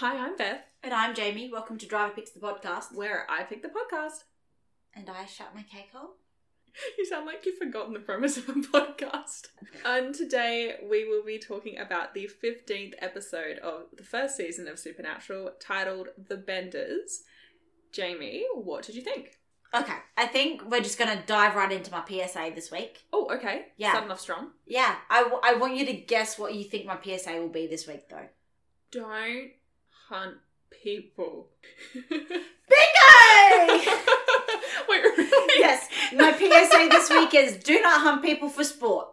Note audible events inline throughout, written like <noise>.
Hi, I'm Beth, And I'm Jamie. Welcome to Driver Picks the podcast. where I pick the podcast. And I shut my cake hole. You sound like you've forgotten the premise of a <laughs> podcast. And today we will be talking about the 15th episode of the first season of Supernatural titled The Benders. Jamie, what did you think? Okay, I think we're just going to dive right into my PSA this week. Oh, okay. Yeah. Starting off strong. Yeah, I, w- I want you to guess what you think my PSA will be this week, though. Don't hunt people. <laughs> Bingo! <laughs> Wait, really? yes, my PSA this week is do not hunt people for sport.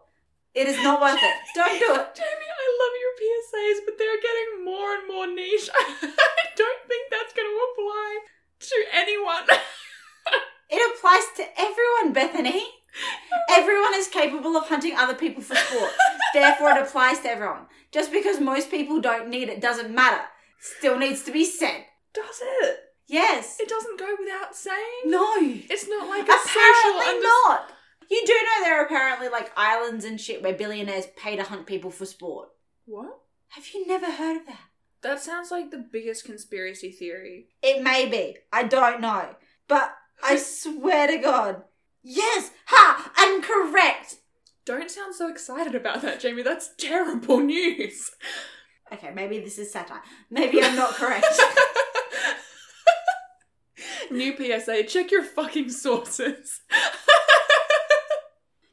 It is not worth it. <laughs> Don't do it. Jamie, I love your PSAs, but they're getting more and more niche. I don't think that's going to apply to anyone. It applies to everyone, Bethany. Everyone is capable of hunting other people for sport. Therefore, it applies to everyone. Just because most people don't need it doesn't matter. Still needs to be said. Does it? Yes. It doesn't go without saying. No. It's not like a social Apparently under- not. You do know there are apparently like islands and shit where billionaires pay to hunt people for sport. What? Have you never heard of that? That sounds like the biggest conspiracy theory. It may be. I don't know. But I <laughs> swear to God. Yes! Ha! I'm correct! Don't sound so excited about that, Jamie. That's terrible <laughs> news. Okay, maybe this is satire. Maybe I'm not correct. <laughs> New PSA, check your fucking sources. <laughs>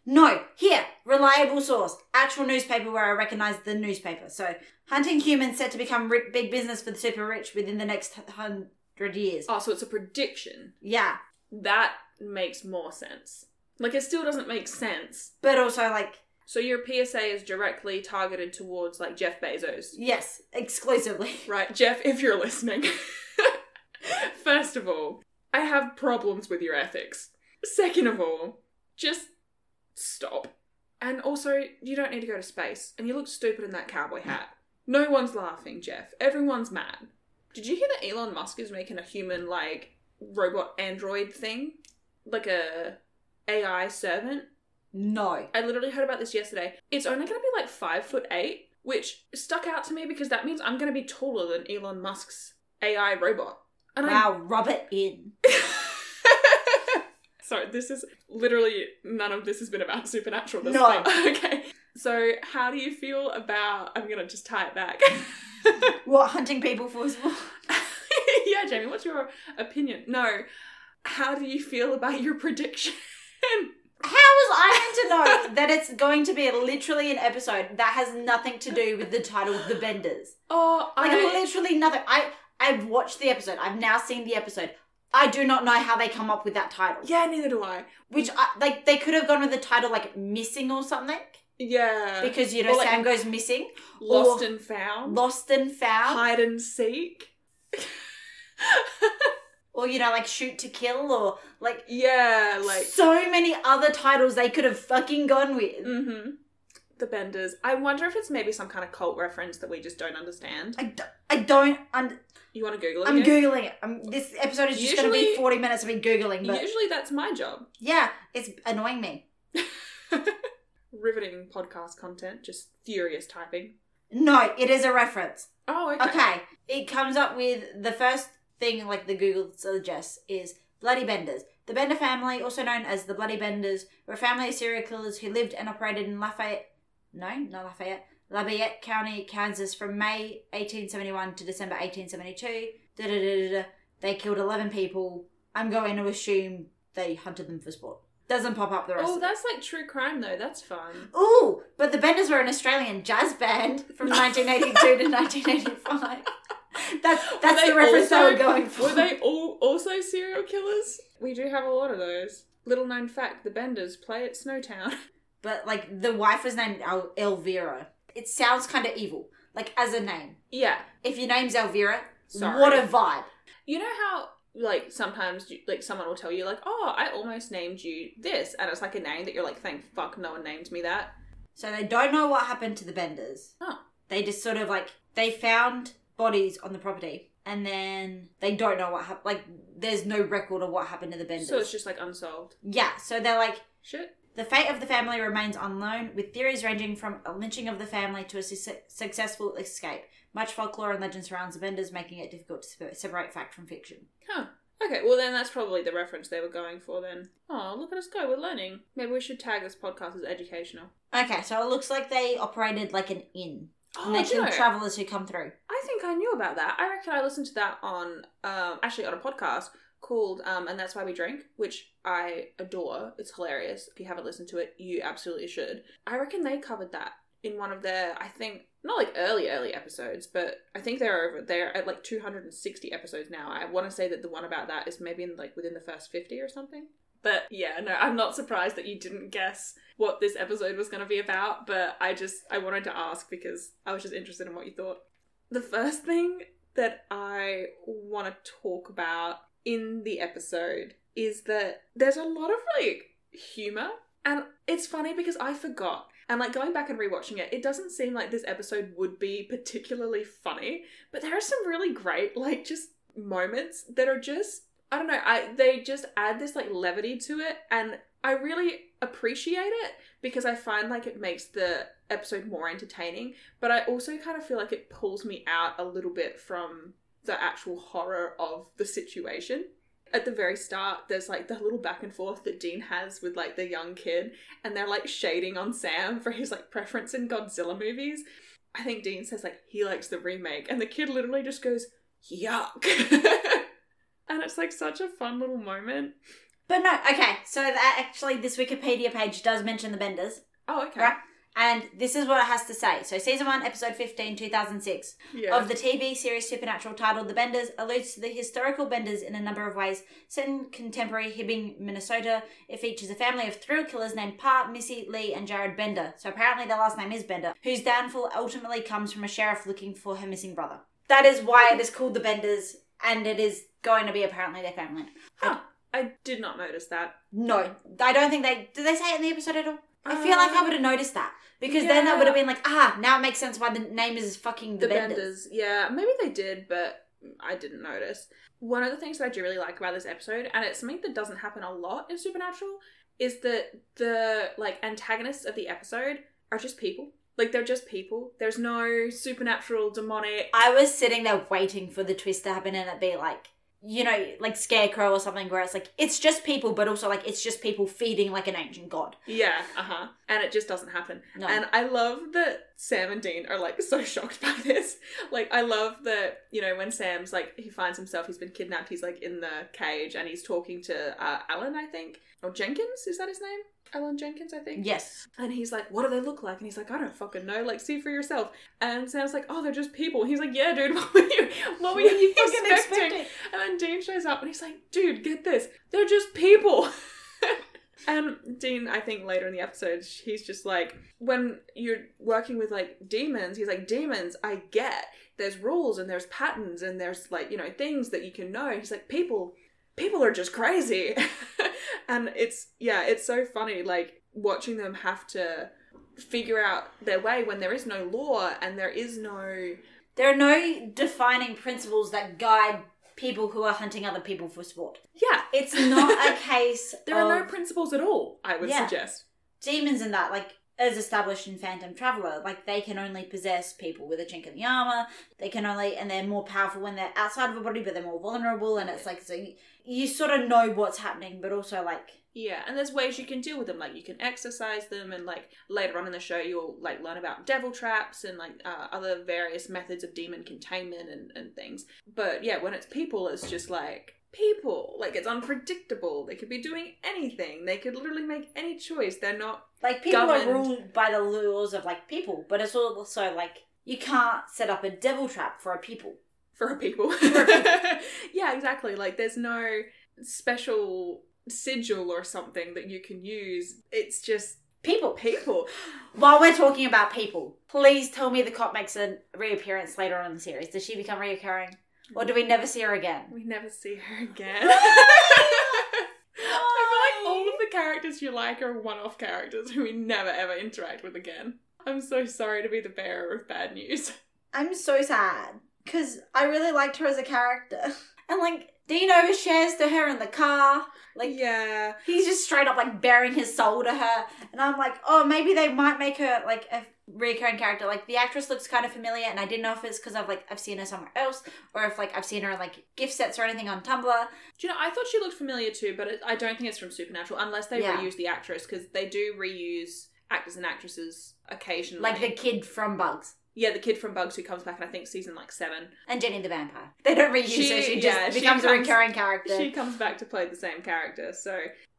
no, here, reliable source. Actual newspaper where I recognize the newspaper. So, hunting humans set to become ri- big business for the super rich within the next hundred years. oh, so it's a prediction. Yeah, That makes more sense. Like, it still doesn't make sense. but also like So your PSA is directly targeted towards, like, Jeff Bezos. yes, exclusively. <laughs> Right, Jeff, if you're listening. <laughs> First of all, I have problems with your ethics. Second of all, just stop. And also, you don't need to go to space. And you look stupid in that cowboy hat. No one's laughing, Jeff. Everyone's mad. Did you hear that Elon Musk is making a human, like, robot android thing? Like a AI servant? No. I literally heard about this yesterday. It's only going to be like five foot eight, which stuck out to me because that means I'm going to be taller than Elon Musk's AI robot. And Wow, rub it in. I. <laughs> Sorry, this is literally none of this has been about <laughs> supernatural. This No. far. <laughs> Okay. So, how do you feel about? I'm gonna just tie it back. What hunting people for sport? yeah, Jamie, what's your opinion? No. How do you feel about your prediction? How was I meant to know <laughs> that it's going to be literally an episode that has nothing to do with the title of the Benders? Oh, Like I. literally nothing. I I've watched the episode. I've now seen the episode. I do not know how they come up with that title. Yeah, neither do I. Which I, like they could have gone with the title like missing or something Yeah. because you know Or, like, Sam goes missing, Lost or and found. lost and found, hide and seek. <laughs> or you know like shoot to kill, or like yeah, like so many other titles they could have fucking gone with. mm-hmm. the Benders. I wonder if it's maybe some kind of cult reference that we just don't understand. I, do, I don't. Und- You want to Google it? I'm again? googling it. I'm, this episode is just going to be 40 minutes of me googling, but Usually that's my job. yeah, it's annoying me. <laughs> Riveting podcast content, just furious typing. No, it is a reference. Oh, okay. Okay, it comes up with the first thing like the Google suggests is Bloody Benders. The Bender family, also known as the Bloody Benders, were a family of serial killers who lived and operated in Lafayette. No, not Lafayette. Labette County, Kansas, from May 1871 to December 1872. Da, da, da, da, da. They killed 11 people. I'm going to assume they hunted them for sport. Doesn't pop up the rest. Oh, that's like true crime though. That's fun. Ooh, but the Benders were an Australian jazz band from <laughs> 1982 to 1985. That's that's Were the reference also- they were going for. Were they <laughs> all also serial killers? We do have a lot of those. Little known fact: the Benders play at Snowtown. <laughs> But like the wife was named El- Elvira. It sounds kind of evil, like as a name. yeah. If your name's Elvira, Sorry. what a vibe. You know how like sometimes you, like someone will tell you like, "Oh, I almost named you this," and it's like a name that you're like, "Thank fuck, no one named me that." So they don't know what happened to the Benders. Oh. They just sort of like they found bodies on the property, and then they don't know what happened. Like there's no record of what happened to the Benders. So it's just like unsolved yeah. So they're like, shit. The fate of the family remains unknown, with theories ranging from a lynching of the family to a su- successful escape. Much folklore and legend surrounds the Benders, making it difficult to se- separate fact from fiction. Huh. Okay, well then that's probably the reference they were going for then. Oh, look at us go, we're learning. Maybe we should tag this podcast as educational. Okay, so it looks like they operated like an inn. Oh, and they do you killed know, travellers who come through. I think I knew about that. I reckon I listened to that on, um, actually on a podcast called um, And That's Why We Drink, which I adore. It's hilarious. If you haven't listened to it, you absolutely should. I reckon they covered that in one of their, I think, not like early, early episodes, but I think they're over, they're at like 260 episodes now. I want to say that the one about that is maybe in like within the first 50 or something. But yeah, no, I'm not surprised that you didn't guess what this episode was going to be about, but I just, I wanted to ask because I was just interested in what you thought. The first thing that I want to talk about in the episode is that there's a lot of like humor and it's funny because I forgot. And like going back and rewatching it, it doesn't seem like this episode would be particularly funny, but there are some really great like just moments that are just I don't know, I they just add this like levity to it and I really appreciate it because I find like it makes the episode more entertaining, but I also kind of feel like it pulls me out a little bit from the actual horror of the situation. At the very start, there's like the little back and forth that Dean has with like the young kid, and they're like shading on Sam for his like preference in Godzilla movies. I think Dean says like he likes the remake, and the kid literally just goes, yuck. <laughs> and it's like such a fun little moment. But no, okay, so that actually, this Wikipedia page does mention the Benders. Oh, okay. Right. And this is what it has to say. So, season 1, episode 15, 2006, Yeah. of the TV series Supernatural titled The Benders alludes to the historical Benders in a number of ways. Set in contemporary Hibbing, Minnesota, it features a family of thrill killers named Pa, Missy, Lee, and Jared Bender. So, apparently, their last name is Bender, whose downfall ultimately comes from a sheriff looking for her missing brother. That is why it is called The Benders, and it is going to be apparently their family. Huh. I did not notice that. No, I don't think they. Did they say it in the episode at all? I feel like I Um, would have noticed that because then that yeah. would have been like, ah, now it makes sense why the name is fucking the, the Benders. benders. Yeah, maybe they did, but I didn't notice. One of the things that I do really like about this episode, and it's something that doesn't happen a lot in Supernatural, is that the like antagonists of the episode are just people. Like they're just people. There's no supernatural demonic. I was sitting there waiting for the twist to happen and it be like, you know, like Scarecrow or something where it's like, it's just people, but also like, it's just people feeding like an ancient god. Yeah, uh huh. And it just doesn't happen. No. And I love that Sam and Dean are like <laughs> so shocked by this. Like, I love that, you know, when Sam's like, he finds himself, he's been kidnapped, he's like in the cage and he's talking to uh, Alan, I think. Or Jenkins, is that his name? Alan Jenkins, I think. yes. And he's like, what do they look like? And he's like, I don't fucking know. Like, see for yourself. And Sam's like, oh, they're just people. And he's like, yeah, dude, <laughs> what were you, what were you, expecting? And then Dean shows up and he's like, dude, get this. They're just people. <laughs> and Dean, I think later in the episode, he's just like, when you're working with like demons, he's like, demons, I get. There's rules and there's patterns and there's like, you know, things that you can know. He's like, people, people are just crazy. <laughs> and it's, yeah, it's so funny, like, watching them have to figure out their way when there is no law and there is no There are no defining principles that guide people who are hunting other people for sport. yeah It's not a <laughs> case there are no principles at all i would Yeah. suggest demons in that, like as established in Phantom Traveler, like they can only possess people with a chink in the armor. They can only, and they're more powerful when they're outside of a body, but they're more vulnerable. And it's like so you, you sort of know what's happening, but also like Yeah, and there's ways you can deal with them. Like you can exorcise them, and like later on in the show, you'll like learn about devil traps and like uh, other various methods of demon containment and and things. But yeah, when it's people, it's just like people. Like it's unpredictable. They could be doing anything. They could literally make any choice. They're not. like people are ruled by the laws of like people, but it's also like you can't set up a devil trap for a people. for a people. <laughs> a people. <laughs> yeah, exactly. Like there's no special sigil or something that you can use. It's just People. people. <gasps> While we're talking about people, please tell me the cop makes a reappearance later on in the series. Does she become reoccurring, or do we never see her again? We never see her again. <laughs> I feel like all of the characters you like are one-off characters who we never ever interact with again. I'm so sorry to be the bearer of bad news. I'm so sad because I really liked her as a character, <laughs> and like Dean overshares to her in the car. Like yeah. he's just straight up like baring his soul to her, and I'm like, oh, maybe they might make her like a recurring character. Like the actress looks kind of familiar, and I didn't know if it's because I've like I've seen her somewhere else, or if like I've seen her in like gif sets or anything on Tumblr. Do you know? I thought she looked familiar too, but it, I don't think it's from Supernatural unless they Yeah. reuse the actress because they do reuse actors and actresses occasionally. Like the kid from Bugs yeah, the kid from Bugs who comes back in I think season like seven. and Jenny the Vampire. They don't reuse She- her; she just yeah, she becomes a recurring character. She comes back to play the same character. So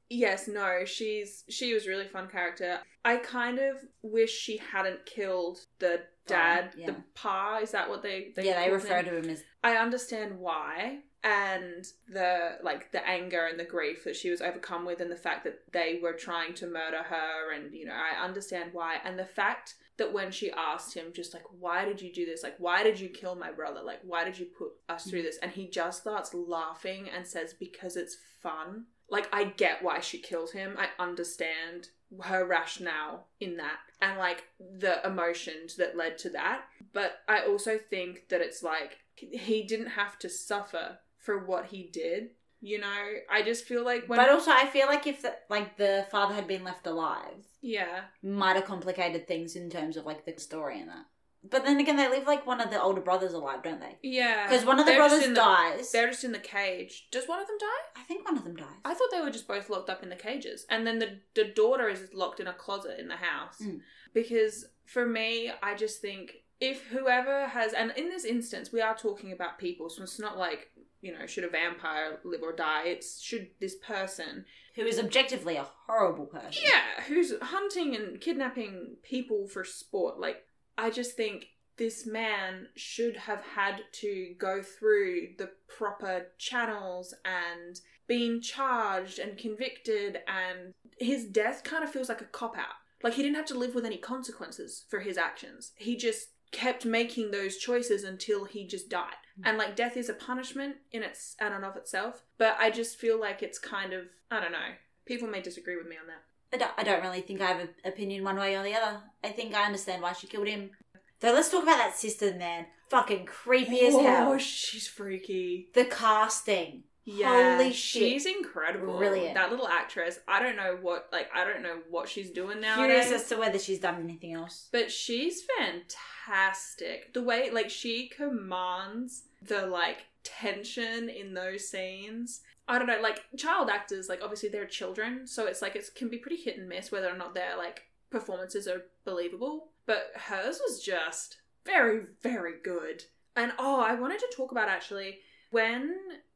yes, no, she's she was a really fun character. I kind of wish she hadn't killed the dad, yeah. the pa. Is that what they? they yeah, they refer him? to him as I understand why and the like the anger and the grief that she was overcome with and the fact that they were trying to murder her and you know I understand why and the fact that when she asked him just like why did you do this? Like why did you kill my brother? Like why did you put us through this? And he just starts laughing and says because it's fun. Like I get why she killed him. I understand her rationale in that and like the emotions that led to that. But I also think that it's like he didn't have to suffer for what he did. You know, I just feel like when but also, I feel like if the, like the father had been left alive, yeah, might have complicated things in terms of like the story and that. But then again, they leave like one of the older brothers alive, don't they? yeah, Because one of the They're brothers the- dies. They're just in the cage. Does one of them die? I think one of them dies. I thought they were just both locked up in the cages, and then the the daughter is locked in a closet in the house. Mm. Because for me, I just think if whoever has, and in this instance, we are talking about people, so it's not like you know should a vampire live or die. It's should this person Who is objectively a horrible person. Yeah, who's hunting and kidnapping people for sport. Like, I just think this man should have had to go through the proper channels and been charged and convicted, and his death kind of feels like a cop out. Like, he didn't have to live with any consequences for his actions. He just kept making those choices until he just died. Mm. And like death is a punishment in its and of itself, but I just feel like it's kind of I don't know. People may disagree with me on that. I don't, I don't really think I have an opinion one way or the other. I think I understand why she killed him. Though let's talk about that sister, man. Fucking creepy as oh, hell. Oh, she's freaky. The casting. Yeah, Holy shit. she's incredible. Brilliant. That little actress. I don't know what like I don't know what she's doing now. Curious as to whether she's done anything else. but she's fantastic. The way like she commands the like tension in those scenes. I don't know, like child actors, like obviously they're children, so it's like it can be pretty hit and miss whether or not their like performances are believable. But hers was just very, very good. And oh, I wanted to talk about actually when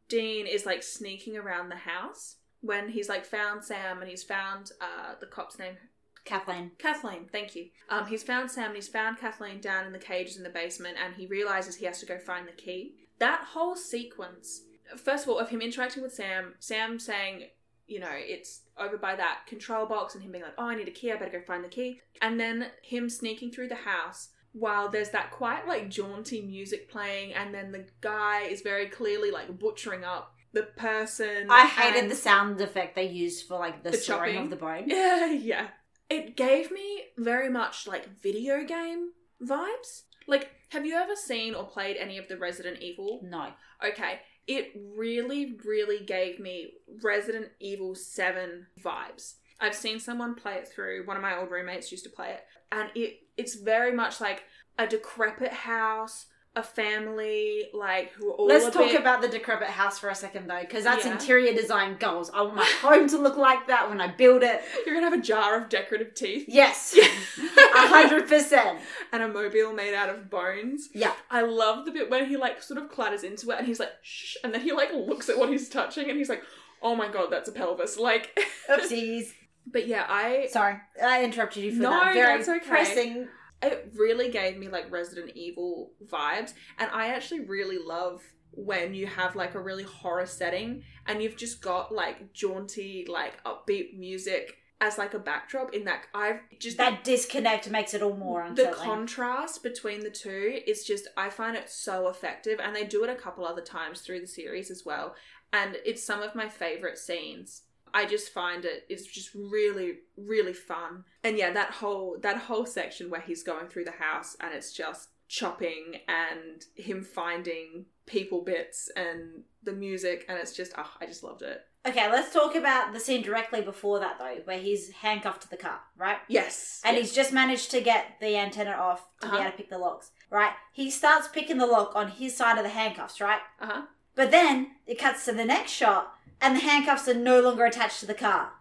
Dean is like sneaking around the house, when he's like found Sam and he's found uh the cop's name Kathleen. Kathleen, thank you. Um, he's found Sam and he's found Kathleen down in the cages in the basement, and he realizes he has to go find the key. That whole sequence, first of all, of him interacting with Sam, Sam saying, you know, it's over by that control box, and him being like, oh, I need a key, I better go find the key. And then him sneaking through the house while there's that quite like jaunty music playing, and then the guy is very clearly like butchering up the person. I hated the sound effect they used for like the, The sawing chopping. of the bone. <laughs> Yeah, yeah. It gave me very much like video game vibes. Like, have you ever seen or played any of the Resident Evil? No. Okay, it really, really gave me Resident Evil 7 vibes. I've seen someone play it through. One of my old roommates used to play it, and it it's very much like a decrepit house, a family, like who are all Let's talk bit- about the decrepit house for a second though, because that's Yeah. interior design goals. I want my home to look like that when I build it. You're gonna have a jar of decorative teeth Yes, <laughs> a hundred percent. and a mobile made out of bones. Yeah. I love the bit where he like sort of clatters into it and he's like shh and then he like looks at what he's touching and he's like, Oh my god, that's a pelvis. Like Oopsies. But yeah, I Sorry, I interrupted you for No, that. Very that's okay. pressing. it really gave me like Resident Evil vibes. And I actually really love when you have like a really horror setting and you've just got like jaunty, like upbeat music as like a backdrop in that I've just That disconnect makes it all more the contrast between the two is just I find it so effective and they do it a couple other times through the series as well and it's some of my favorite scenes I just find it it's just really really fun and yeah that whole that whole section where he's going through the house and it's just chopping and him finding people bits and the music and it's just oh, I just loved it. Okay, let's talk about the scene directly before that though, where he's handcuffed to the car, right? Yes. And yes. he's just managed to get the antenna off to Uh-huh. be able to pick the locks, right? He starts picking the lock on his side of the handcuffs, right? uh-huh. But then it cuts to the next shot, and the handcuffs are no longer attached to the car.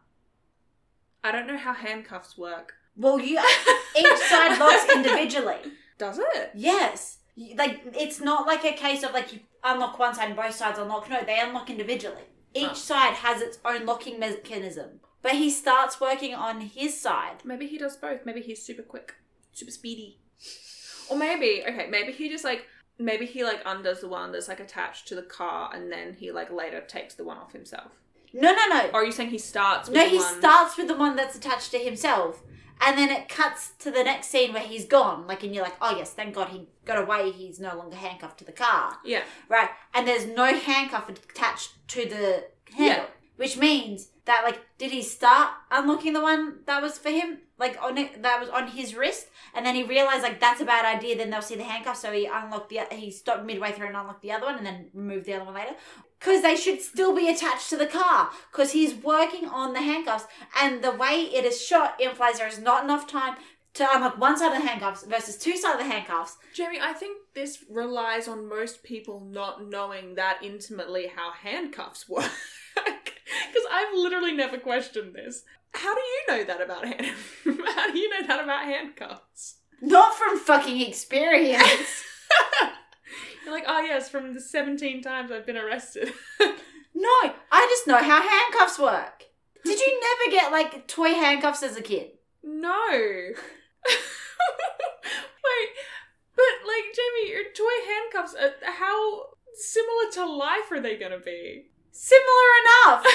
I don't know how handcuffs work. Well, you each side <laughs> locks individually. Does it? Yes, like it's not like a case of like you unlock one side and both sides unlock. No, they unlock individually. Each Oh. side has its own locking mechanism. But he starts working on his side. Maybe he does both. Maybe he's super quick, super speedy. <laughs> Or maybe, okay, maybe he just like maybe he like undoes the one that's like attached to the car and then he like later takes the one off himself. No, no, no. Or are you saying he starts with No, the he one starts with the one that's attached to himself, and then it cuts to the next scene where he's gone. Like, and you're like, oh yes, thank God he got away. He's no longer handcuffed to the car, Yeah. right? And there's no handcuff attached to the handle, Yeah. which means that like, did he start unlocking the one that was for him, like on it, that was on his wrist, and then he realized like that's a bad idea. Then they'll see the handcuff, so he unlocked the he stopped midway through and unlocked the other one, and then removed the other one later. Because they should still be attached to the car. Because he's working on the handcuffs, and the way it is shot implies there is not enough time to unlock one side of the handcuffs versus two side of the handcuffs. Jamie, I think this relies on most people not knowing that intimately how handcuffs <laughs> work. Because I've literally never questioned this. How do you know that about hand? <laughs> How do you know that about handcuffs? Not from fucking experience. <laughs> You're like, oh yes, from the 17 times I've been arrested. <laughs> no, I just know how handcuffs work. Did you never get like toy handcuffs as a kid? no. Wait, but like, Jamie, your toy handcuffs, uh, how similar to life are they gonna be? Similar enough.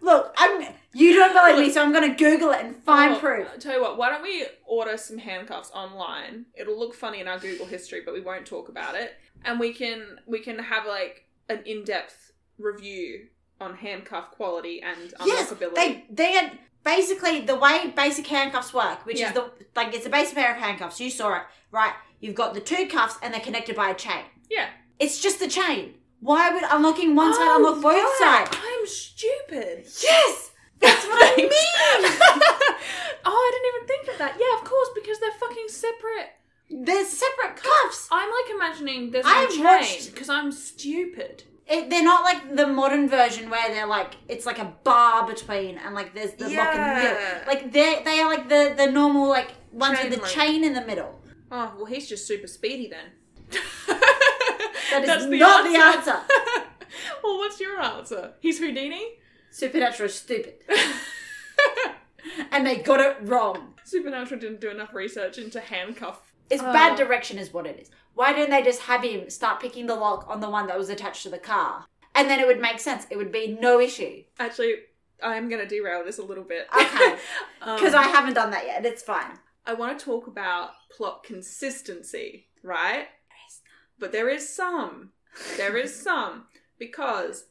Look, I'm. You don't believe me, so I'm going to Google it and find proof. I'll tell you what, why don't we order some handcuffs online? It'll look funny in our Google history, but we won't talk about it. And we can we can have like an in-depth review on handcuff quality and Yes, unlockability. they they basically the way basic handcuffs work, which Yeah. is the like it's a basic pair of handcuffs. You saw it, right? You've got the two cuffs and they're connected by a chain. yeah. It's just the chain. Why would unlocking one side Oh, unlock both sides? I'm stupid. Yes, that's what I <laughs> mean. <laughs> <laughs> oh, I didn't even think of that. Yeah, of course, because they're fucking separate. They're separate cuffs. I'm like imagining there's no I've chain watched- because I'm stupid. It, they're not like the modern version where they're like it's like a bar between and like there's the lock in the middle. Yeah. Like they they are like the the normal like ones Chain with the link. chain in the middle. Oh, well, he's just super speedy then. That is That's not the answer. <laughs> well, what's your answer? He's Houdini? Supernatural is stupid, <laughs> <laughs> and they got it wrong. Supernatural didn't do enough research into handcuff. It's Oh. bad direction, is what it is. Why didn't they just have him start picking the lock on the one that was attached to the car, and then it would make sense. It would be no issue. Actually, I'm going to derail this a little bit. Okay. Um, Because I haven't done that yet. It's fine. I want to talk about plot consistency, right? But there is some. There is some. Because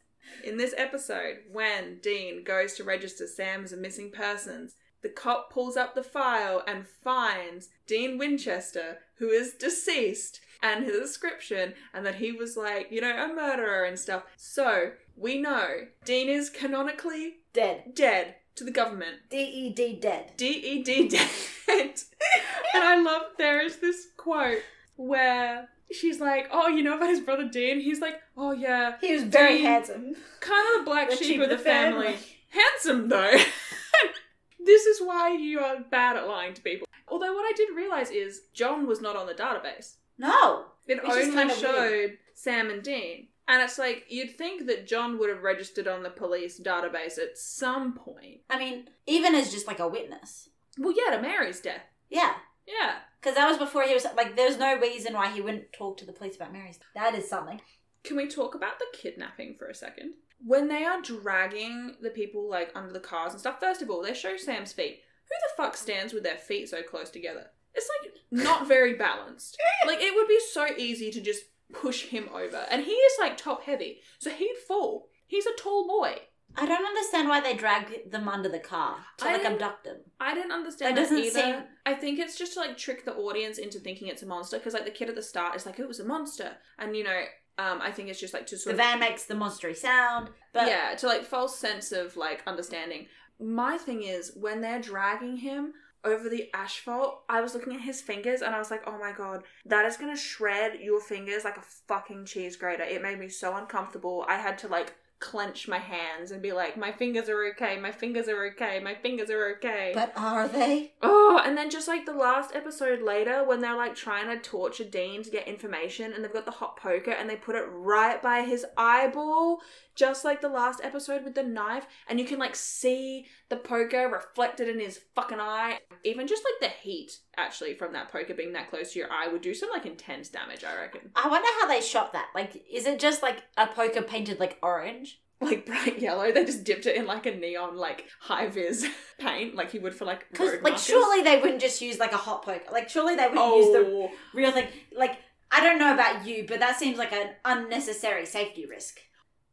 in this episode, when Dean goes to register Sam as a missing persons, the cop pulls up the file and finds Dean Winchester, who is deceased, and his description, and that he was like, you know, a murderer and stuff. So we know Dean is canonically Dead. dead to the government. D E D dead. D E D dead. <laughs> and I love there is this quote where she's like, "Oh, you know about his brother Dean?" He's like, "Oh yeah, He was very Dean- handsome. kind of the black The sheep of the family. family. Handsome though." <laughs> this is why you are bad at lying to people. Although what I did realize is John was not on the database. No. It only kinda showed weird. Sam and Dean. And it's like you'd think that John would have registered on the police database at some point. I mean, even as just like a witness. Well, yeah, to Mary's death. Yeah. Yeah. Because that was before he was like, there's no reason why he wouldn't talk to the police about Mary's. That is something. Can we talk about the kidnapping for a second? When they are dragging the people like under the cars and stuff, first of all, they show Sam's feet. Who the fuck stands with their feet so close together? It's like not very balanced. <laughs> Like it would be so easy to just push him over. And he is like top heavy, so he'd fall. He's a tall boy. I don't understand why they drag them under the car to I like didn't- abduct them. I didn't understand That that, doesn't either. seem- I think it's just to like trick the audience into thinking it's a monster because like the kid at the start is like it was a monster, and you know, um, I think it's just like to The sort of van makes the monstery sound, but yeah, to like false sense of like understanding. My thing is when they're dragging him over the asphalt, I was looking at his fingers and I was like, oh my god, that is gonna shred your fingers like a fucking cheese grater. It made me so uncomfortable. I had to like clench my hands and be like, my fingers are okay, my fingers are okay, my fingers are okay. but are they? Oh, and then just like the last episode later, when they're like trying to torture Dean to get information, and they've got the hot poker and they put it right by his eyeball, just like the last episode with the knife, and you can like see the poker reflected in his fucking eye. Even just like the heat, actually, from that poker being that close to your eye would do some like intense damage, I reckon. I wonder how they shot that. Like, is it just like a poker painted like orange? Like bright <laughs> yellow, they just dipped it in like a neon, like high vis <laughs> paint, like you would for like Because like markers. surely they wouldn't just use like a hot poker. Like surely they wouldn't use the Oh, real thing. Like I don't know about you, but that seems like an unnecessary safety risk.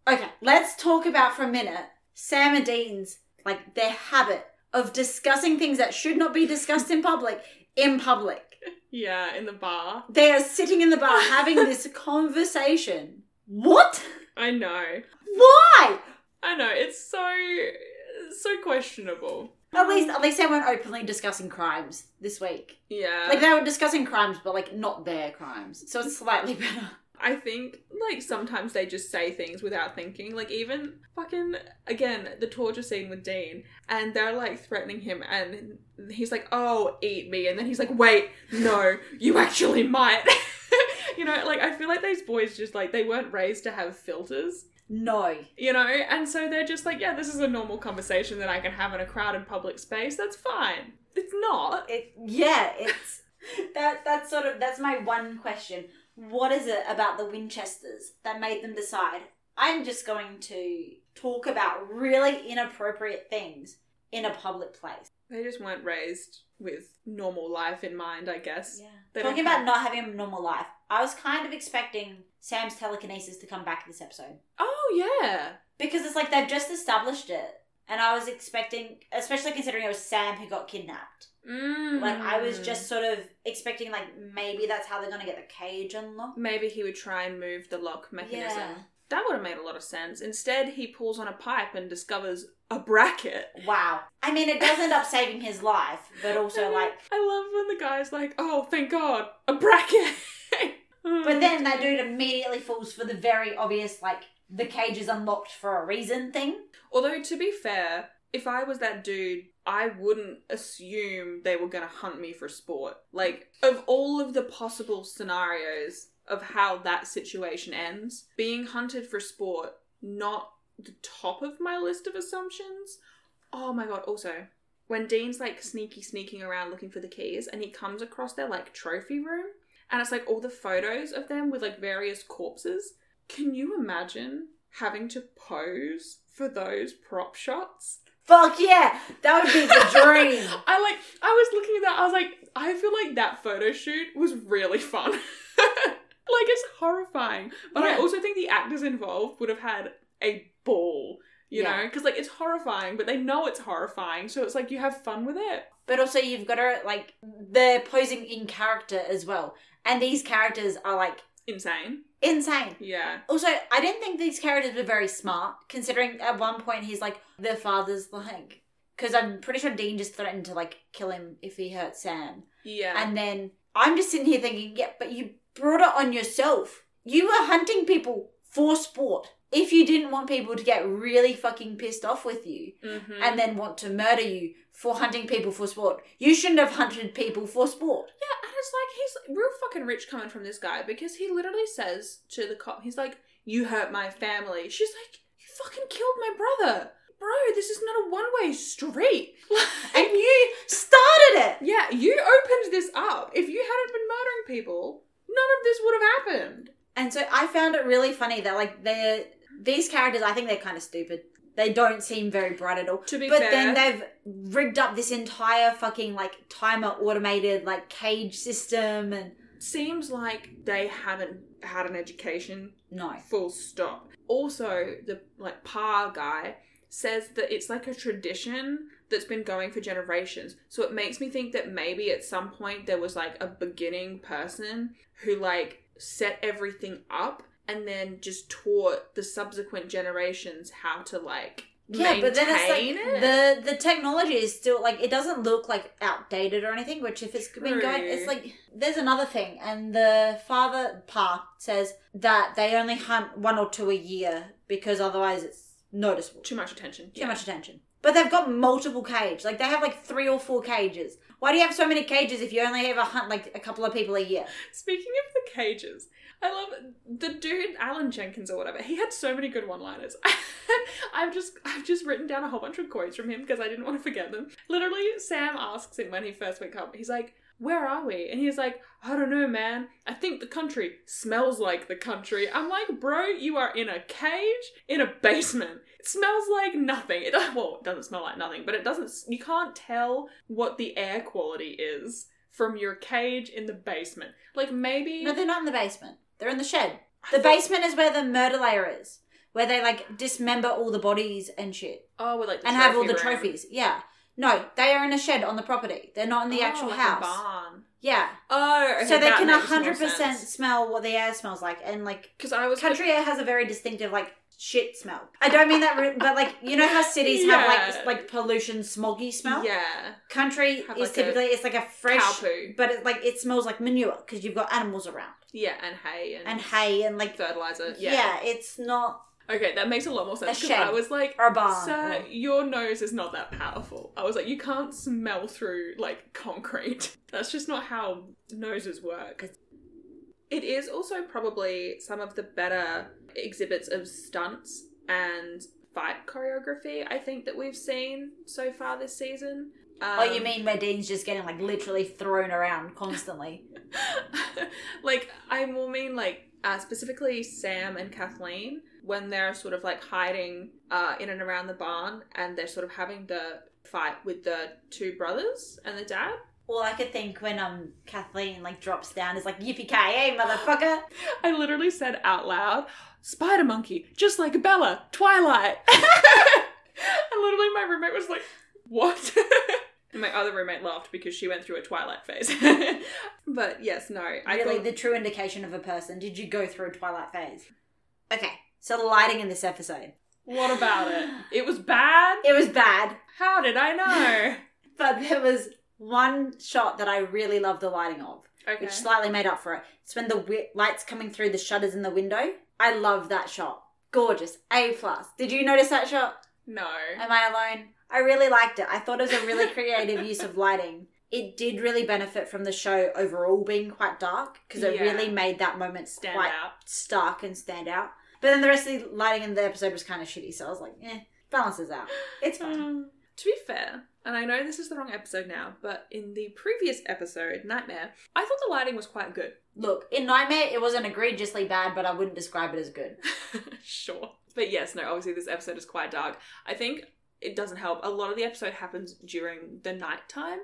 Okay, let's talk about for a minute Sam and Dean's like their habit of discussing things that should not be discussed in public in public. yeah, in the bar. They are sitting in the bar having this <laughs> conversation. What? I know. Why? I know. It's so so questionable. At least, at least they weren't openly discussing crimes this week. Yeah. Like they were discussing crimes, but like not their crimes, so it's slightly <laughs> better. I think like sometimes they just say things without thinking. Like even fucking again the torture scene with Dean, and they're like threatening him, and he's like, "Oh, eat me," and then he's like, "Wait, no, you actually might." <laughs> you know, like I feel like these boys just like they weren't raised to have filters. No, You know, and so they're just like, yeah, this is a normal conversation that I can have in a crowded public space. That's fine. It's not. it. Yeah, it's <laughs> that. That's sort of that's my one question. What is it about the Winchesters that made them decide? I'm just going to talk about really inappropriate things in a public place. They just weren't raised with normal life in mind, I guess. Yeah. They Talking about have- not having a normal life, I was kind of expecting Sam's telekinesis to come back in this episode. Oh yeah. Because it's like they've just established it. And I was expecting, especially considering it was Sam who got kidnapped. Mm. Like, I was just sort of expecting, like, maybe that's how they're going to get the cage unlocked. maybe he would try and move the lock mechanism. Yeah. That would have made a lot of sense. Instead, he pulls on a pipe and discovers a bracket. Wow. I mean, it does end up saving his life, but <laughs> also, like, I love when the guy's like, "Oh, thank God, a bracket." <laughs> but then that dude <laughs> immediately falls for the very obvious, like, the cage is unlocked for a reason thing. Although to be fair, if I was that dude, I wouldn't assume they were gonna hunt me for sport. Like, of all of the possible scenarios of how that situation ends, being hunted for sport, not the top of my list of assumptions. Oh my god, also, when Dean's like sneaky sneaking around looking for the keys and he comes across their like trophy room and it's like all the photos of them with like various corpses. Can you imagine having to pose for those prop shots? Fuck yeah! That would be the dream. <laughs> I like I was looking at that, I was like, I feel like that photo shoot was really fun. <laughs> like it's horrifying. But I also think the actors involved would have had a ball. You Yeah. know, because like it's horrifying, but they know it's horrifying, so it's like you have fun with it. But also, you've got to, like, they're posing in character as well. And these characters are, like, Insane. insane. Yeah. Also, I didn't think these characters were very smart, considering at one point he's like, their father's like. Because I'm pretty sure Dean just threatened to, like, kill him if he hurt Sam. Yeah. And then I'm just sitting here thinking, yeah, but you brought it on yourself. You were hunting people for sport. If you didn't want people to get really fucking pissed off with you Mhm. and then want to murder you for hunting people for sport, you shouldn't have hunted people for sport. Yeah, and it's like he's real fucking rich coming from this guy because he literally says to the cop, he's like, "You hurt my family." She's like, "You fucking killed my brother, bro. This is not a one-way street." <laughs> And you started it! yeah, you opened this up. If you hadn't been murdering people, none of this would have happened. And so I found it really funny that like they're these characters I think they're kind of stupid. They don't seem very bright at all. To be but fair, then they've rigged up this entire fucking like timer automated like cage system and seems like they haven't had an education no. full stop. Also, the like Pa guy, says that it's like a tradition that's been going for generations. So it makes me think that maybe at some point there was like a beginning person who like set everything up and then just taught the subsequent generations how to like Yeah, but then it's like it. the the technology is still like it doesn't look like outdated or anything. Which if it's been going, it's like there's another thing, and the father Pa says that they only hunt one or two a year because otherwise it's noticeable. Too much attention. Too much attention. But they've got multiple cages. Like they have like three or four cages. Why do you have so many cages if you only ever hunt like a couple of people a year? Speaking of the cages, I love the dude Alan Jenkins or whatever. He had so many good one-liners. <laughs> I've just I've just written down a whole bunch of quotes from him because I didn't want to forget them. Literally, Sam asks him when he first wake up. He's like, "Where are we?" And he's like, "I don't know, man. I think the country smells like the country." I'm like, "Bro, you are in a cage in a basement. It smells like nothing. It <laughs> well, it doesn't smell like nothing, but it doesn't. You can't tell what the air quality is." From your cage in the basement. Like maybe No, they're not in the basement. They're in the shed. The basement is where the murder lair is, where they like dismember all the bodies and shit, Oh, with like the and have all the trophy room. trophies. Yeah. No, they are in a shed on the property. They're not in the Oh, actual like a house. barn. Yeah. Oh, okay, so they that can makes more hundred percent sense. smell what the air smells like, and like Because I was country air has a very distinctive like shit smell. I don't mean that, but like you know how cities have like like pollution, smoggy smell. Yeah, Country Have, is like, a typically it's like a fresh, cow poo. but it like it smells like manure because you've got animals around Yeah, and hay and, and hay and like fertilizer. yeah. Yeah. it's not Okay, that makes a lot more sense. A Because I shed. was like, or a barn. Sir, or- your nose is not that powerful. I was like, you can't smell through like concrete. <laughs> That's just not how noses work. It is also probably some of the better exhibits of stunts and fight choreography I think that we've seen so far this season. Um, oh, you mean where Dean's just getting like literally thrown around constantly? <laughs> like I more mean like uh, specifically Sam and Kathleen when they're sort of like hiding uh, in and around the barn and they're sort of having the fight with the two brothers and the dad. All I could think when um Kathleen like drops down is like yippee ki yay motherfucker. <laughs> I literally said out loud, "Spider monkey, just like Bella, Twilight." <laughs> and literally my roommate was like, "What?" And my other roommate laughed because she went through a Twilight phase. <laughs> but yes, no, I really the true indication of a person. Did you go through a twilight phase? Okay, so the lighting in this episode. What about it? <laughs> It was bad. It was bad, How did I know? <laughs> but there was one shot that I really loved the lighting of, Okay. which slightly made up for it. It's when the wi- lights coming through the shutters in the window. I love that shot. Gorgeous. A plus. Did you notice that shot? no. Am I alone? I really liked it. I thought it was a really creative use of lighting. It did really benefit from the show overall being quite dark because it Yeah. really made that moment Stand quite out. stark and stand out. But then the rest of the lighting in the episode was kind of shitty, so I was like, eh, balances out. It's fine. Um, to be fair, and I know this is the wrong episode now, but in the previous episode, Nightmare, I thought the lighting was quite good. Look, in Nightmare, it wasn't egregiously bad, but I wouldn't describe it as good. <laughs> sure. But yes, no, obviously this episode is quite dark. I think it doesn't help. A lot of the episode happens during the nighttime.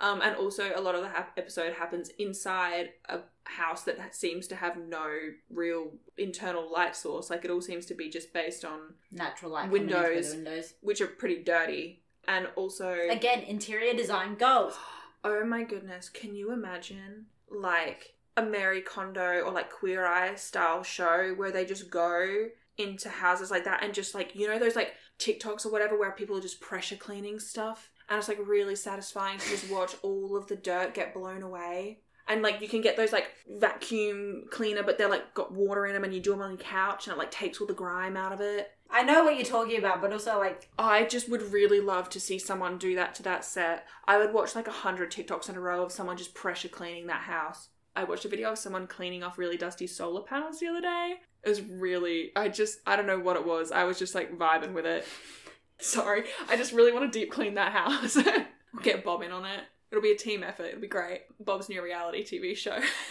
Um, and also, a lot of the hap- episode happens inside a house that seems to have no real internal light source. Like, it all seems to be just based on, Natural light coming in through Windows. windows. which are pretty dirty. And also, Again, interior design goals. <gasps> Oh my goodness, can you imagine like a Marie Kondo or like Queer Eye style show where they just go into houses like that and just like you know those like TikToks or whatever where people are just pressure cleaning stuff and it's like really satisfying to just watch all of the dirt get blown away. And like you can get those like vacuum cleaner, but they're like got water in them, and you do them on your couch, and it like takes all the grime out of it. I know what you're talking about, but also like I just would really love to see someone do that to that set. I would watch like a hundred TikToks in a row of someone just pressure cleaning that house. I watched a video of someone cleaning off really dusty solar panels the other day. It was really, I just, I don't know what it was. I was just like vibing with it. <laughs> Sorry, I just really want to deep clean that house. <laughs> we'll get Bob in on it. It'll be a team effort. It'll be great. Bob's new reality TV show. <laughs>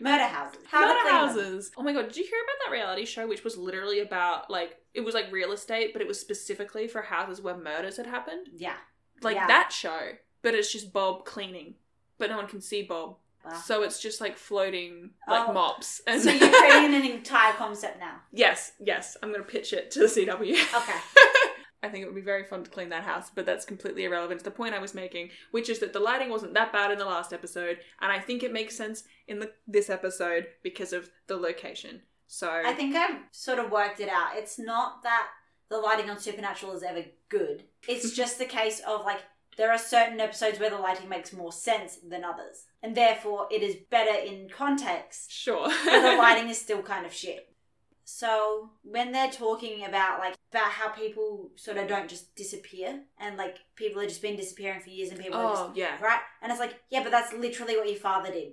murder houses. How Murder clean them. houses. Oh my god, did you hear about that reality show which was literally about like it was like real estate, but it was specifically for houses where murders had happened? Yeah. Like Yeah. that show. But it's just Bob cleaning. But no one can see Bob. Wow. So it's just like floating like Oh. mops. And So you're creating an <laughs> entire concept now. Yes, yes. I'm gonna pitch it to the CW. Okay. <laughs> I think it would be very fun to clean that house, but that's completely irrelevant to the point I was making, which is that the lighting wasn't that bad in the last episode, and I think it makes sense in the, this episode because of the location. So I think I've sort of worked it out. It's not that the lighting on Supernatural is ever good. It's <laughs> just the case of like there are certain episodes where the lighting makes more sense than others, and therefore it is better in context. sure. <laughs> But the lighting <laughs> is still kind of shit. So when they're talking about like about how people sort of don't just disappear and like people have just been disappearing for years and people are just oh yeah. right, and it's like yeah, but that's literally what your father did.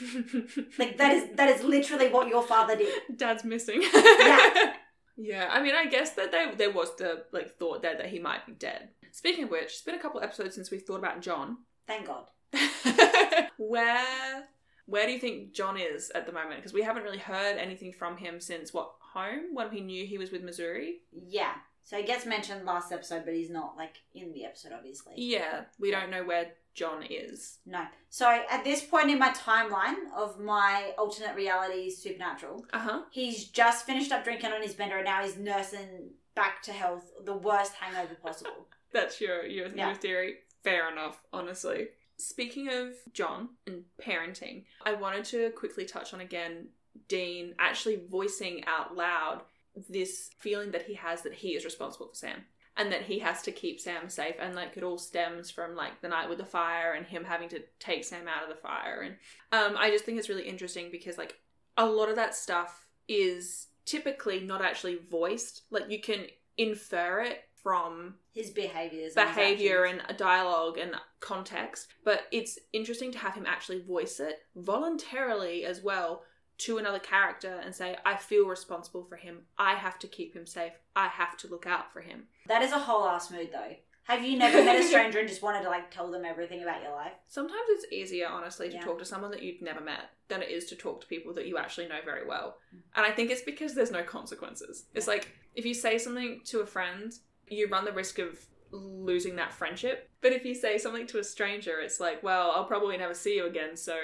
<laughs> Like that is that is literally what your father did. Dad's missing. Yeah. Yeah, I mean, I guess that there there was the like thought there that he might be dead. Speaking of which, it's been a couple episodes since we've thought about John. Thank God. <laughs> where where do you think John is at the moment? Because we haven't really heard anything from him since what home when he knew he was with Missouri. Yeah. So he gets mentioned last episode, but he's not like in the episode, obviously. Yeah, we don't know where John is. No. So at this point in my timeline of my alternate reality supernatural, Uh huh. he's just finished up drinking on his bender and now he's nursing back to health the worst hangover possible. <laughs> That's your your, Yeah. your theory. Fair enough, honestly. Speaking of John and parenting, I wanted to quickly touch on again Dean actually voicing out loud this feeling that he has that he is responsible for Sam and that he has to keep Sam safe and like it all stems from like the night with the fire and him having to take Sam out of the fire and um I just think it's really interesting because like a lot of that stuff is typically not actually voiced like you can infer it from His behaviors, behavior actions. and dialogue and context, but it's interesting to have him actually voice it voluntarily as well to another character and say, I feel responsible for him. I have to keep him safe. I have to look out for him. that is a whole ass mood though. Have you never met a <laughs> stranger and just wanted to like tell them everything about your life? Sometimes it's easier, honestly, to Yeah. talk to someone that you've never met than it is to talk to people that you actually know very well. Mm. And I think it's because there's no consequences. It's like if you say something to a friend, you run the risk of losing that friendship. But if you say something to a stranger, it's like, well, I'll probably never see you again, so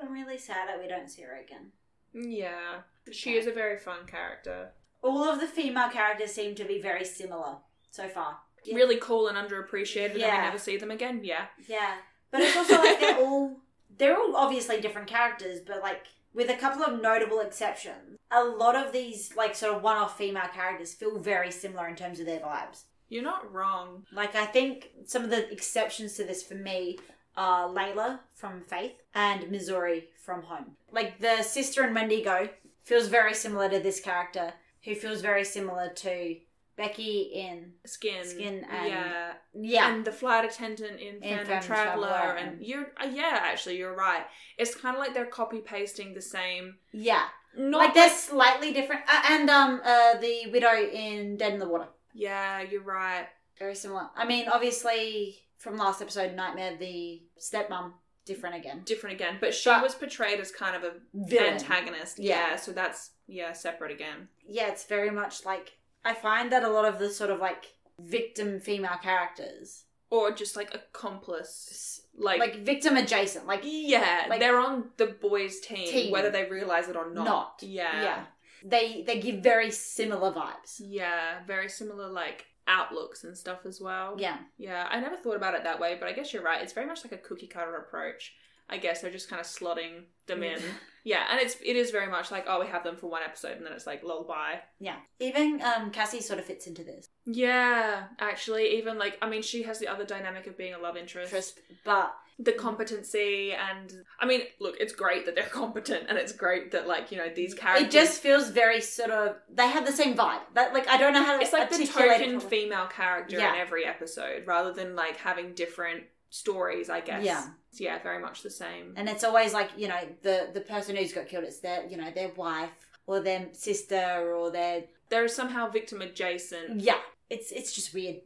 I'm really sad that we don't see her again. yeah. She is a very fun character. All of the female characters seem to be very similar so far. Yeah. Really cool and underappreciated, and Yeah. we never see them again. Yeah. Yeah, but it's also like they're all <laughs> they're all obviously different characters, but like with a couple of notable exceptions, a lot of these like sort of one-off female characters feel very similar in terms of their vibes. You're not wrong. Like I think some of the exceptions to this for me are Layla from Faith and Missouri from Home. Like the sister in Wendigo feels very similar to this character, who feels very similar to Becky in Skin. Skin and- yeah. yeah. and the flight attendant in In Phantom, Phantom Traveler, Traveller, and and- you're uh, yeah, actually you're right. It's kind of like they're copy pasting the same. yeah. Not like they're slightly different. Uh, and um, uh, the widow in Dead in the Water, yeah, you're right. very similar. I mean, obviously from last episode, Nightmare, the stepmom, different again. Different again, but she But- was portrayed as kind of a Villain. antagonist. Yeah. Yeah. so that's yeah separate again. Yeah, it's very much like I find that a lot of the sort of like victim female characters, Or just like accomplice, like, like, victim adjacent, like yeah, like- they're on the boys' team, Team. whether they realize it or not. Not. Yeah. yeah, they they give very similar vibes. Yeah, very similar like outlooks and stuff as well. Yeah, Yeah, I never thought about it that way, but I guess you're right. It's very much like a cookie cutter approach. I guess they're just kind of slotting them in. <laughs> Yeah, and it's it is very much like oh we have them for one episode and then it's like lullaby. yeah. Even um, Cassie sort of fits into this, Yeah, actually, even like I mean she has the other dynamic of being a love interest, Interest, but the competency, and I mean look, it's great that they're <laughs> competent and it's great that like you know these characters. it just feels very sort of they have the same vibe. That like I don't know how to it's like the articulate it token female character Yeah. in every episode, rather than like having different stories. I guess. Yeah. Yeah, very much the same. and it's always like you know the the person who's got killed. It's their you know their wife or their sister or their They're somehow victim adjacent. yeah. It's it's just weird.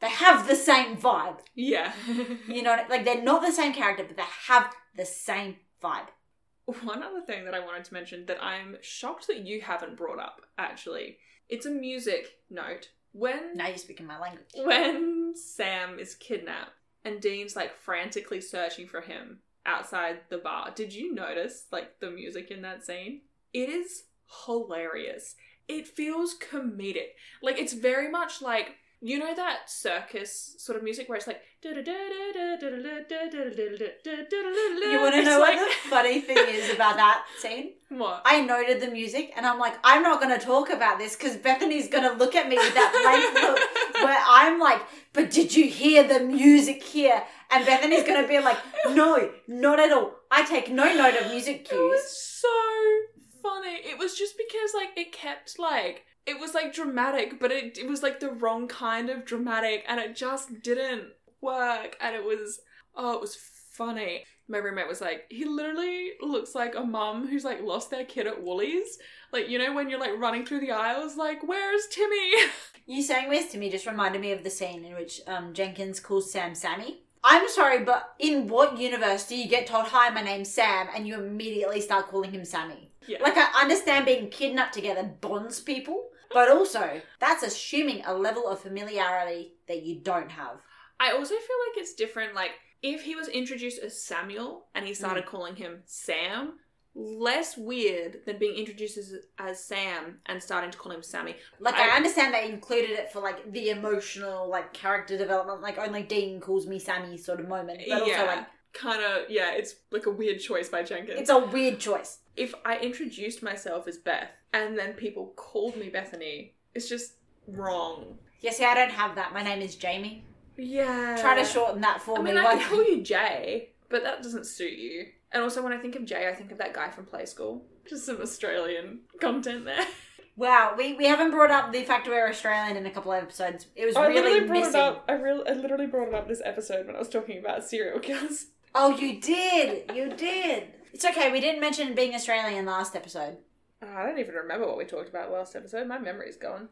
They have the same vibe. Yeah. You know, like they're not the same character, but they have the same vibe. One other thing that I wanted to mention that I'm shocked that you haven't brought up, actually. It's a music note. When Now you're speaking my language. when Sam is kidnapped and Dean's like frantically searching for him outside the bar, did you notice like the music in that scene? It is hilarious. It feels comedic. Like it's very much like You know that circus sort of music where it's like. You want to know what the <laughs> funny thing is about that scene? What? I noted the music and I'm like, I'm not going to talk about this because Bethany's going to look at me with that blank <laughs> look where I'm like, but did you hear the music here? And Bethany's going to be like, no, not at all. I take no note of music It was cues. so funny. It was just because like it kept like it was like dramatic, but it it was like the wrong kind of dramatic, and it just didn't work. And it was oh, it was funny. My roommate was like, he literally looks like a mum who's like lost their kid at Woolies. Like you know when you're like running through the aisles, like where's Timmy? <laughs> You saying Where's Timmy just reminded me of the scene in which um, Jenkins calls Sam Sammy. I'm sorry, but in what universe do you get told, hi, my name's Sam, and you immediately start calling him Sammy? Yeah. Like, I understand being kidnapped together bonds people, but also, that's assuming a level of familiarity that you don't have. I also feel like it's different. Like, if he was introduced as Samuel and he Mm. started calling him Sam, less weird than being introduced as, as Sam and starting to call him Sammy. Like, I, I- understand they included it for, like, the emotional, like, character development, like, only Dean calls me Sammy sort of moment, but also, like, kind of, yeah, it's like a weird choice by Jenkins. it's a weird choice. If I introduced myself as Beth and then people called me Bethany, it's just wrong. Yeah, see, I don't have that. My name is Jamie. Yeah. Try to shorten that for I me. mean, I could call you Jay, but that doesn't suit you. And also, when I think of Jay, I think of that guy from Play School. Just some Australian content there. <laughs> Wow, we, we haven't brought up the fact we're Australian in a couple of episodes. It was I really literally brought missing. it up. I, real, I literally brought it up this episode when I was talking about serial killers. Oh, you did. You did. It's okay. We didn't mention being Australian last episode. Oh, I don't even remember what we talked about last episode. My memory's gone.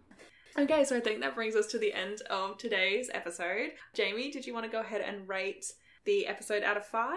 Okay, so I think that brings us to the end of today's episode. Jamie, did you want to go ahead and rate the episode out of five?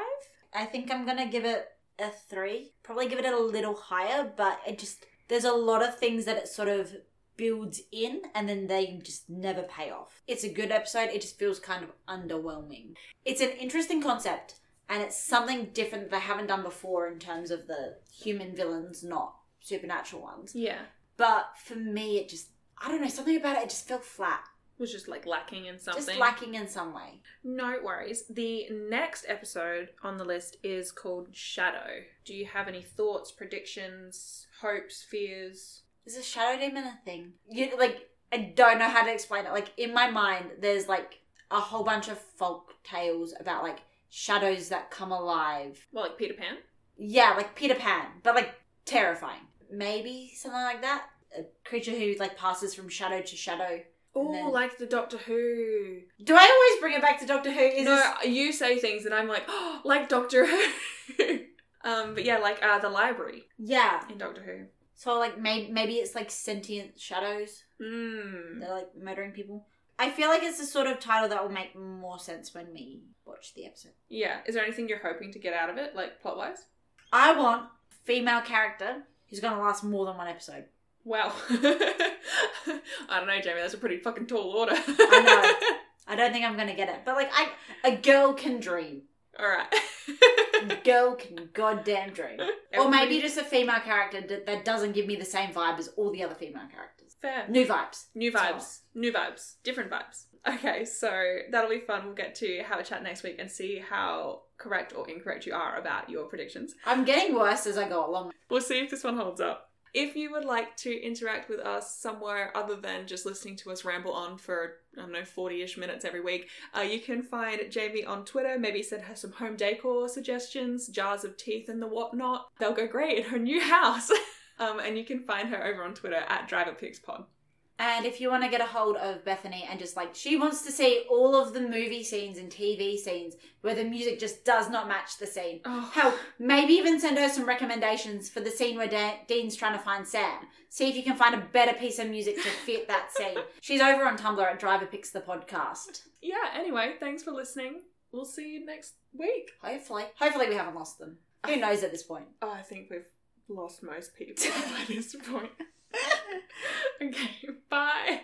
I think I'm gonna give it a three. Probably give it a little higher, but it just there's a lot of things that it sort of builds in and then they just never pay off. It's a good episode, it just feels kind of underwhelming. It's an interesting concept and it's something different that they haven't done before in terms of the human villains, not supernatural ones. Yeah. But for me it just I don't know, something about it, it just felt flat. Was just like lacking in something. Just lacking in some way. No worries. The next episode on the list is called Shadow. Do you have any thoughts, predictions, hopes, fears? Is a shadow demon a thing? You like I don't know how to explain it. Like in my mind, there's like a whole bunch of folk tales about like shadows that come alive. Well, like Peter Pan? Yeah, like Peter Pan, but like terrifying. Maybe something like that. A creature who like passes from shadow to shadow. Oh, then- like the Doctor Who. Do I always bring it back to Doctor Who? Is no, this- you say things and I'm like, oh, <gasps> like Doctor Who. <laughs> um, but yeah, like uh, the library Yeah. in Doctor Who. So like maybe maybe it's like sentient shadows. Mm. They're like murdering people. I feel like it's the sort of title that will make more sense when we watch the episode. Yeah. Is there anything you're hoping to get out of it, like plot wise? I want female character who's gonna last more than one episode. Wow. <laughs> I don't know, Jamie. That's a pretty fucking tall order. I know. <laughs> I don't think I'm gonna get it, but like I, a girl can dream. All right. <laughs> Girl can goddamn dream. Or maybe just a female character that, that doesn't give me the same vibe as all the other female characters. fair. New vibes. New vibes. New vibes. Different vibes. Okay, so that'll be fun. We'll get to have a chat next week and see how correct or incorrect you are about your predictions. I'm getting worse as I go along. We'll see if this one holds up. If you would like to interact with us somewhere other than just listening to us ramble on for, I don't know, 40 ish minutes every week, uh, you can find Jamie on Twitter. Maybe send her some home decor suggestions, jars of teeth and the whatnot. They'll go great in her new <laughs> house. um, and you can find her over on Twitter at DriverPicksPod. And if you want to get a hold of Bethany and just like she wants to see all of the movie scenes and TV scenes where the music just does not match the scene. Oh, Hell, maybe even send her some recommendations for the scene where Da- Dean's trying to find Sam. See if you can find a better piece of music to fit that scene. <laughs> She's over on Tumblr at Driver Picks the Podcast. yeah, anyway, thanks for listening. We'll see you next week. Hopefully, hopefully we haven't lost them. Who knows at this point? Oh, I think we've lost most people <laughs> by this point. <laughs> okay, bye.